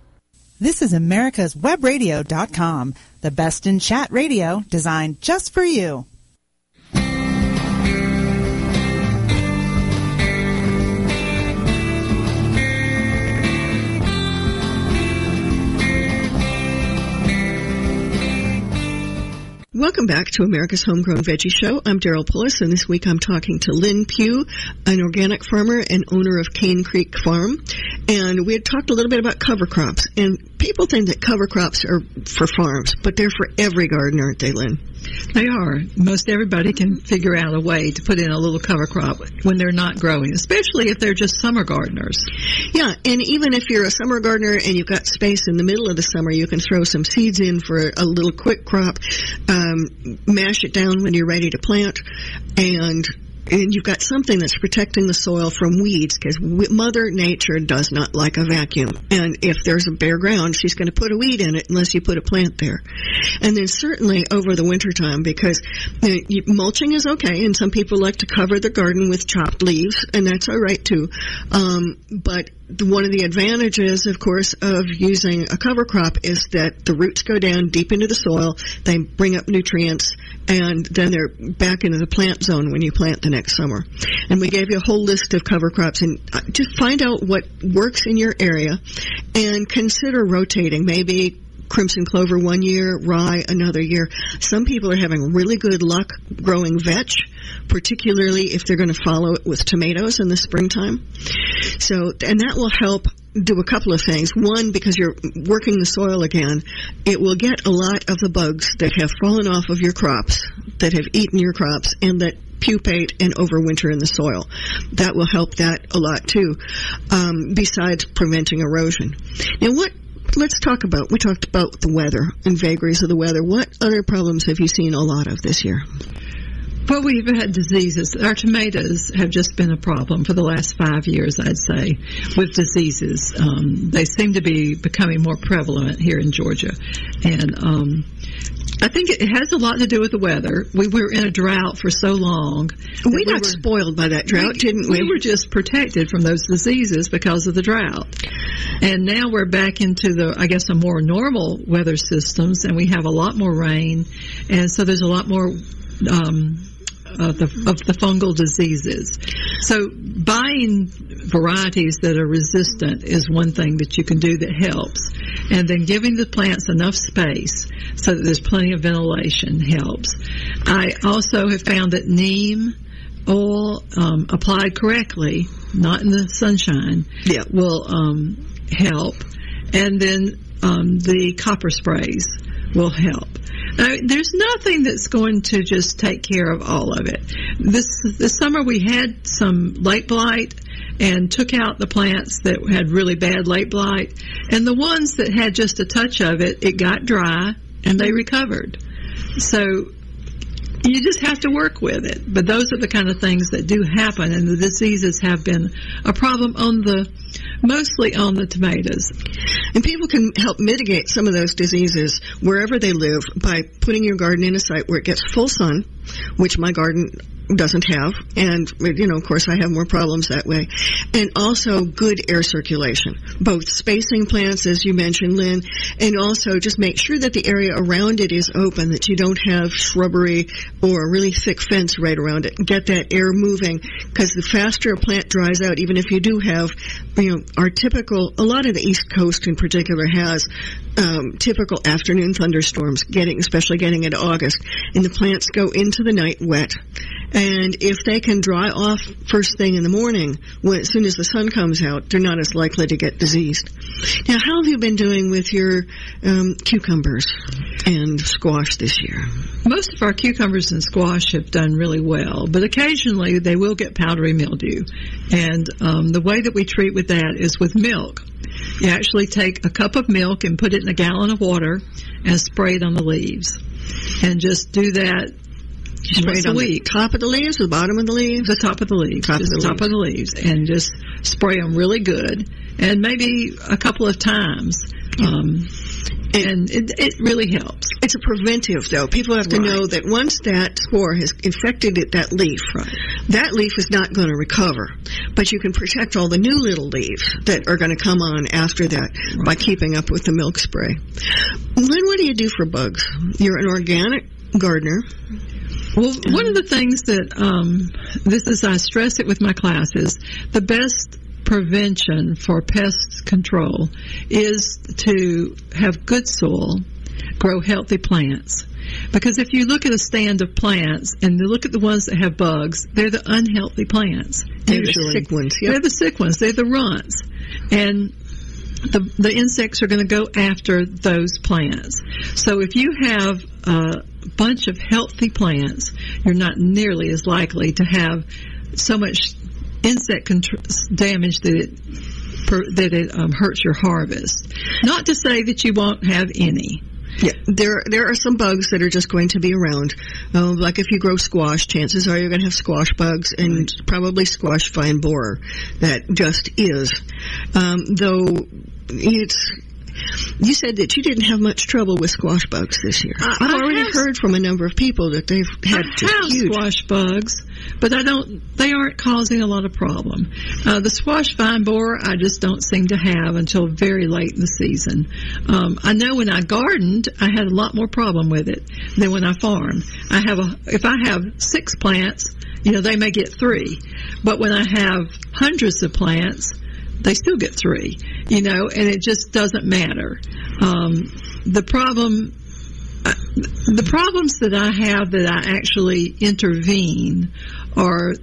This is America's Web Webradio.com, the best in chat radio designed just for you. Welcome back to America's Homegrown Veggie Show. I'm Daryl Pullis, and this week I'm talking to Lynn Pugh, an organic farmer and owner of Cane Creek Farm. And we had talked a little bit about cover crops, and people think that cover crops are for farms, but they're for every garden, aren't they, Lynn? They are. Most everybody can figure out a way to put in a little cover crop when they're not growing, especially if they're just summer gardeners. Yeah, and even if you're a summer gardener and you've got space in the middle of the summer, you can throw some seeds in for a little quick crop, um, mash it down when you're ready to plant, and and you've got something that's protecting the soil from weeds because Mother Nature does not like a vacuum. And if there's a bare ground, she's going to put a weed in it unless you put a plant there. And then certainly over the wintertime because you know, mulching is okay and some people like to cover the garden with chopped leaves and that's all right too. Um, but one of the advantages, of course, of using a cover crop is that the roots go down deep into the soil, they bring up nutrients, and then they're back into the plant zone when you plant the next summer. And we gave you a whole list of cover crops, and uh, just find out what works in your area, and consider rotating. Maybe crimson clover one year, rye another year. Some people are having really good luck growing vetch, particularly if they're going to follow it with tomatoes in the springtime. So, and that will help do a couple of things. One, because you're working the soil again, it will get a lot of the bugs that have fallen off of your crops, that have eaten your crops, and that pupate and overwinter in the soil. That will help that a lot too, um, besides preventing erosion. Now, what let's talk about. We talked about the weather and vagaries of the weather. What other problems have you seen a lot of this year? Well, we've had diseases. Our tomatoes have just been a problem for the last five years, I'd say, with diseases. Um, they seem to be becoming more prevalent here in Georgia. And um, I think it has a lot to do with the weather. We were in a drought for so long. We, we got were, spoiled by that drought, we, didn't we? We were just protected from those diseases because of the drought. And now we're back into the, I guess, a more normal weather systems, and we have a lot more rain, and so there's a lot more um, of the of the fungal diseases. So buying varieties that are resistant is one thing that you can do that helps, and then giving the plants enough space so that there's plenty of ventilation helps. I also have found that neem oil um, applied correctly, not in the sunshine, yeah. will um, help, and then um, the copper sprays will help. There's nothing that's going to just take care of all of it. This this summer we had some late blight and took out the plants that had really bad late blight, and the ones that had just a touch of it, it got dry and they mm-hmm. recovered. So you just have to work with it. But those are the kind of things that do happen, and the diseases have been a problem on the mostly on the tomatoes. And people can help mitigate some of those diseases wherever they live by putting your garden in a site where it gets full sun, which my garden doesn't have, and you know, of course, I have more problems that way. And also good air circulation, both spacing plants, as you mentioned, Lynn, and also just make sure that the area around it is open, that you don't have shrubbery or a really thick fence right around it. Get that air moving, because the faster a plant dries out, even if you do have, you know, our typical, a lot of the East Coast in particular has um, typical afternoon thunderstorms, getting especially getting into August, and the plants go into the night wet. And if they can dry off first thing in the morning, when, as soon as the sun comes out, they're not as likely to get diseased. Now, how have you been doing with your um, cucumbers and squash this year? Most of our cucumbers and squash have done really well, but occasionally they will get powdery mildew. And um, the way that we treat with that is with milk. You actually take a cup of milk and put it in a gallon of water and spray it on the leaves. And just do that spray it on the top of the leaves or the bottom of the leaves? The top of the leaves. Top, of the, top leaves. of the leaves. And just spray them really good. And maybe a couple of times. Um, and it, it really helps. It's a preventive, though. People have to Right. know that once that spore has infected it, that leaf, that leaf is not going to recover. But you can protect all the new little leaves that are going to come on after that by keeping up with the milk spray. Lynn, what do you do for bugs? You're an organic gardener. Well, one of the things that um, this is, I stress it with my classes. The best prevention for pest control is to have good soil, grow healthy plants. Because if you look at a stand of plants and you look at the ones that have bugs, they're the unhealthy plants. They're the sick ones, yep. They're the sick ones. They're the runts. And the, the insects are going to go after those plants. So if you have a bunch of healthy plants, you're not nearly as likely to have so much insect contr- damage that it per, that it um, hurts your harvest. Not to say that you won't have any. Yeah, there there are some bugs that are just going to be around. Uh, like if you grow squash, chances are you're going to have squash bugs and probably squash vine borer. That just is. Um, though it's. You said that you didn't have much trouble with squash bugs this year. I- I've I already have- heard from a number of people that they've had I just have huge. squash bugs, but I don't. They aren't causing a lot of problem. Uh, the squash vine borer, I just don't seem to have until very late in the season. Um, I know when I gardened, I had a lot more problem with it than when I farmed. I have a. If I have six plants, you know, they may get three, but when I have hundreds of plants, they still get three. You know, and it just doesn't matter. Um, the problem the problems that I have that I actually intervene are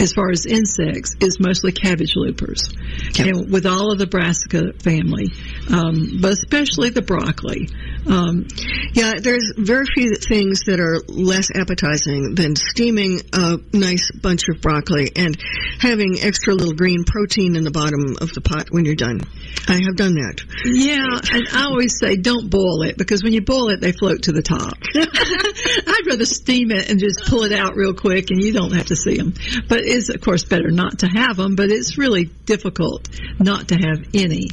as far as insects is mostly cabbage loopers. And with all of the brassica family um, but especially the broccoli. Um, Yeah, there's very few things that are less appetizing than steaming a nice bunch of broccoli and having extra little green protein in the bottom of the pot when you're done. I have done that. yeah and I always say don't boil it because when you boil it they float to the top. I'd rather steam it and just pull it out real quick and you don't have to see them but it's of course better not to have them but it's really difficult not to have any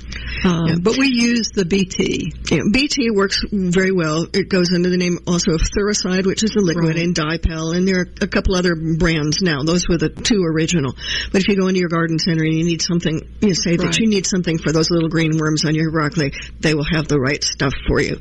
um, Yeah. but we use the BT Yeah, BT works very well. It goes under the name also of Thuricide, which is a liquid, Right. and Dipel, and there are a couple other brands now. Those were the two original. But if you go into your garden center and you need something, you say that you need something for those little green worms on your broccoli, they will have the right stuff for you.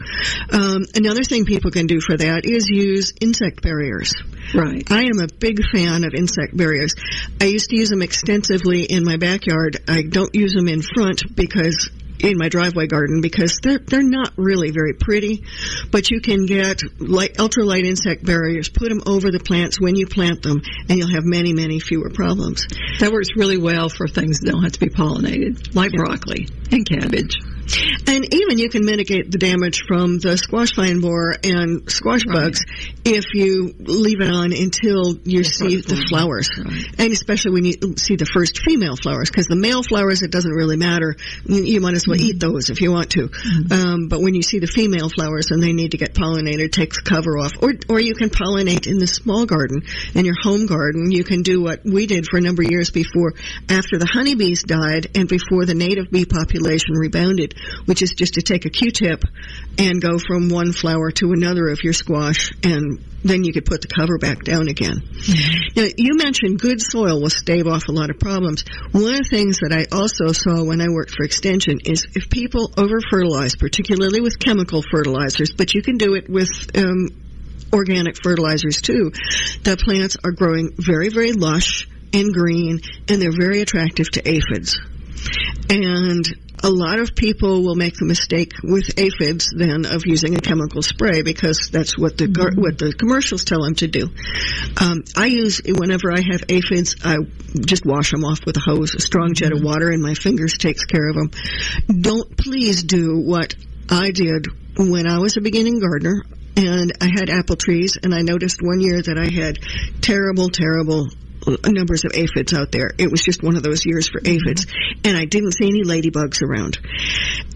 Um, another thing people can do for that is use insect barriers. Right I am a big fan of insect barriers. I used to use them extensively in my backyard. I don't use them in front because in my driveway garden because they're they're not really very pretty, but you can get light ultralight insect barriers, put them over the plants when you plant them, and you'll have many many fewer problems. That works really well for things that don't have to be pollinated, like broccoli and cabbage. And even you can mitigate the damage from the squash vine borer and squash bugs if you leave it on until you see the mm-hmm. flowers. Right. And especially when you see the first female flowers, because the male flowers, it doesn't really matter. You, might as well mm-hmm. eat those if you want to. Mm-hmm. Um, but when you see the female flowers and they need to get pollinated, take the cover off. Or, or you can pollinate in the small garden, in your home garden. You can do what we did for a number of years before, after the honeybees died and before the native bee population rebounded. Which is just to take a Q-tip and go from one flower to another of your squash and then you could put the cover back down again. Now, you mentioned good soil will stave off a lot of problems. One of the things that I also saw when I worked for Extension is if people over fertilize, particularly with chemical fertilizers, but you can do it with um, organic fertilizers too, the plants are growing very, very lush and green, and they're very attractive to aphids. And a lot of people will make the mistake with aphids then of using a chemical spray because that's what the gar- what the commercials tell them to do. Um, I use whenever I have aphids, I just wash them off with a hose, a strong jet of water, and my fingers takes care of them. Don't please do what I did when I was a beginning gardener and I had apple trees and I noticed one year that I had terrible, terrible numbers of aphids out there. It was just one of those years for aphids. Mm-hmm. And I didn't see any ladybugs around.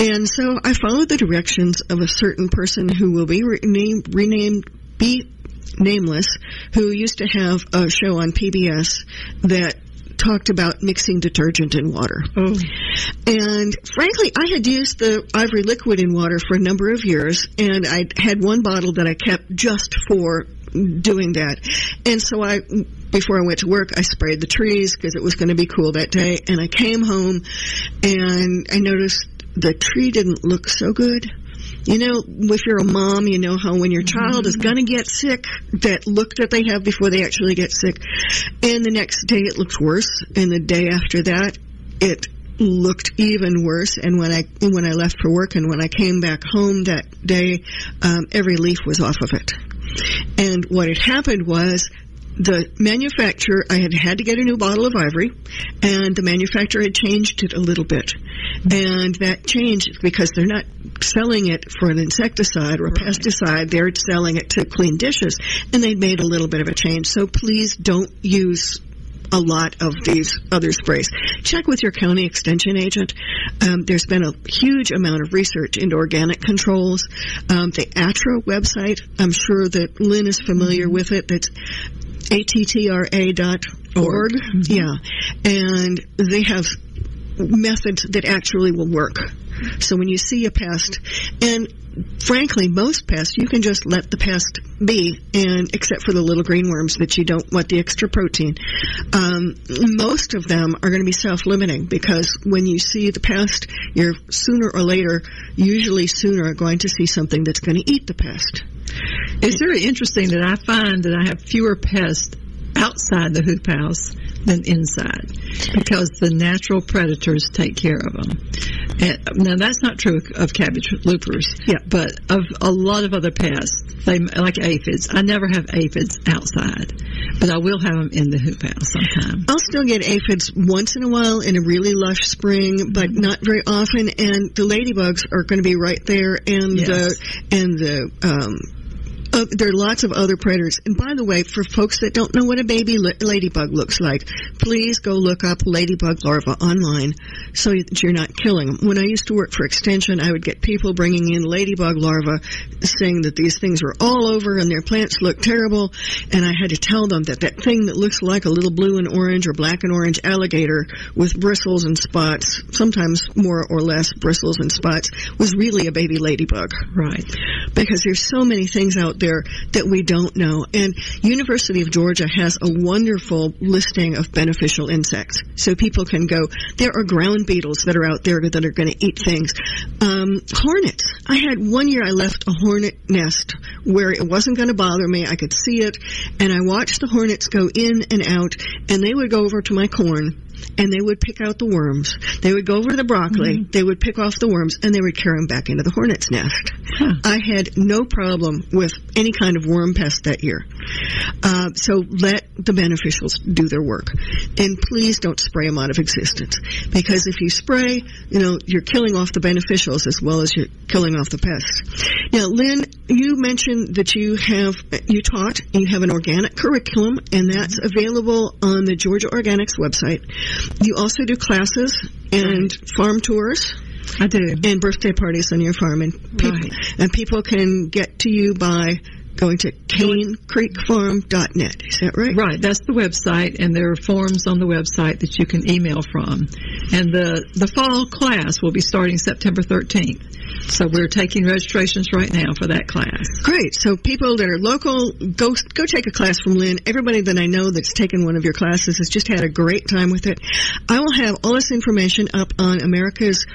And so I followed the directions of a certain person who will be renamed, renamed be nameless, who used to have a show on PBS that talked about mixing detergent in water. Oh. And frankly, I had used the ivory liquid in water for a number of years, and I had one bottle that I kept just for doing that. And so I, before I went to work, I sprayed the trees because it was going to be cool that day. And I came home and I noticed the tree didn't look so good. You know, if you're a mom, you know how when your child is going to get sick, that look that they have before they actually get sick. And the next day it looks worse. And the day after that, it looked even worse. And when I when I left for work and when I came back home that day, um, every leaf was off of it. And what had happened was the manufacturer, I had had to get a new bottle of ivory, and the manufacturer had changed it a little bit. And that changed because they're not selling it for an insecticide or a pesticide, they're selling it to clean dishes, and they made a little bit of a change. So please don't use a lot of these other sprays. Check with your county extension agent. Um, there's been a huge amount of research into organic controls. Um, the ATTRA website, I'm sure that Lynn is familiar with it. That's attra.org. Yeah. And they have methods that actually will work. So when you see a pest, and frankly, most pests, you can just let the pest be, and except for the little green worms that you don't want the extra protein. Um, most of them are going to be self-limiting because when you see the pest, you're sooner or later, usually sooner, going to see something that's going to eat the pest. It's very interesting that I find that I have fewer pests outside the hoop house than inside because the natural predators take care of them. And, now that's not true of cabbage loopers, Yeah. but of a lot of other pests, they like aphids. I never have aphids outside, but I will have them in the hoop house sometime. I'll still get aphids once in a while in a really lush spring, but not very often. And the ladybugs are going to be right there, and Yes. the and the um, uh, there are lots of other predators. And by the way, for folks that don't know what a baby la- ladybug looks like, please go look up ladybug larva online so that you're not killing them. When I used to work for Extension, I would get people bringing in ladybug larvae saying that these things were all over and their plants looked terrible. And I had to tell them that that thing that looks like a little blue and orange or black and orange alligator with bristles and spots, sometimes more or less bristles and spots, was really a baby ladybug Right. because there's so many things out there that we don't know. And University of Georgia has a wonderful listing of beneficial insects. So people can go, there are ground beetles that are out there that are going to eat things. Um, hornets. I had one year I left a hornet nest where it wasn't going to bother me. I could see it and I watched the hornets go in and out and they would go over to my corn and they would pick out the worms. They would go over to the broccoli, they would pick off the worms, and they would carry them back into the hornet's nest. I had no problem with any kind of worm pest that year. Uh, so let the beneficials do their work. And please don't spray them out of existence. Because if you spray, you know, you're killing off the beneficials as well as you're killing off the pests. Now, Lynn, you mentioned that you have, you taught, you have an organic curriculum, and that's available on the Georgia Organics website. You also do classes and farm tours I do. and birthday parties on your farm, and people Right. and people can get to you by going to canecreekfarm.net. Is that right? Right, that's the website, and there are forms on the website that you can email from. And the, the fall class will be starting September 13th. So we're taking registrations right now for that class. Great. So people that are local, go go take a class from Lynn. Everybody that I know that's taken one of your classes has just had a great time with it. I will have all this information up on America's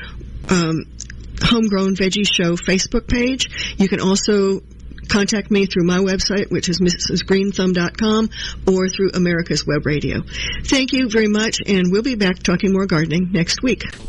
um, Homegrown Veggie Show Facebook page. You can also contact me through my website, which is mrsgreenthumb.com, or through America's Web Radio. Thank you very much, and we'll be back talking more gardening next week.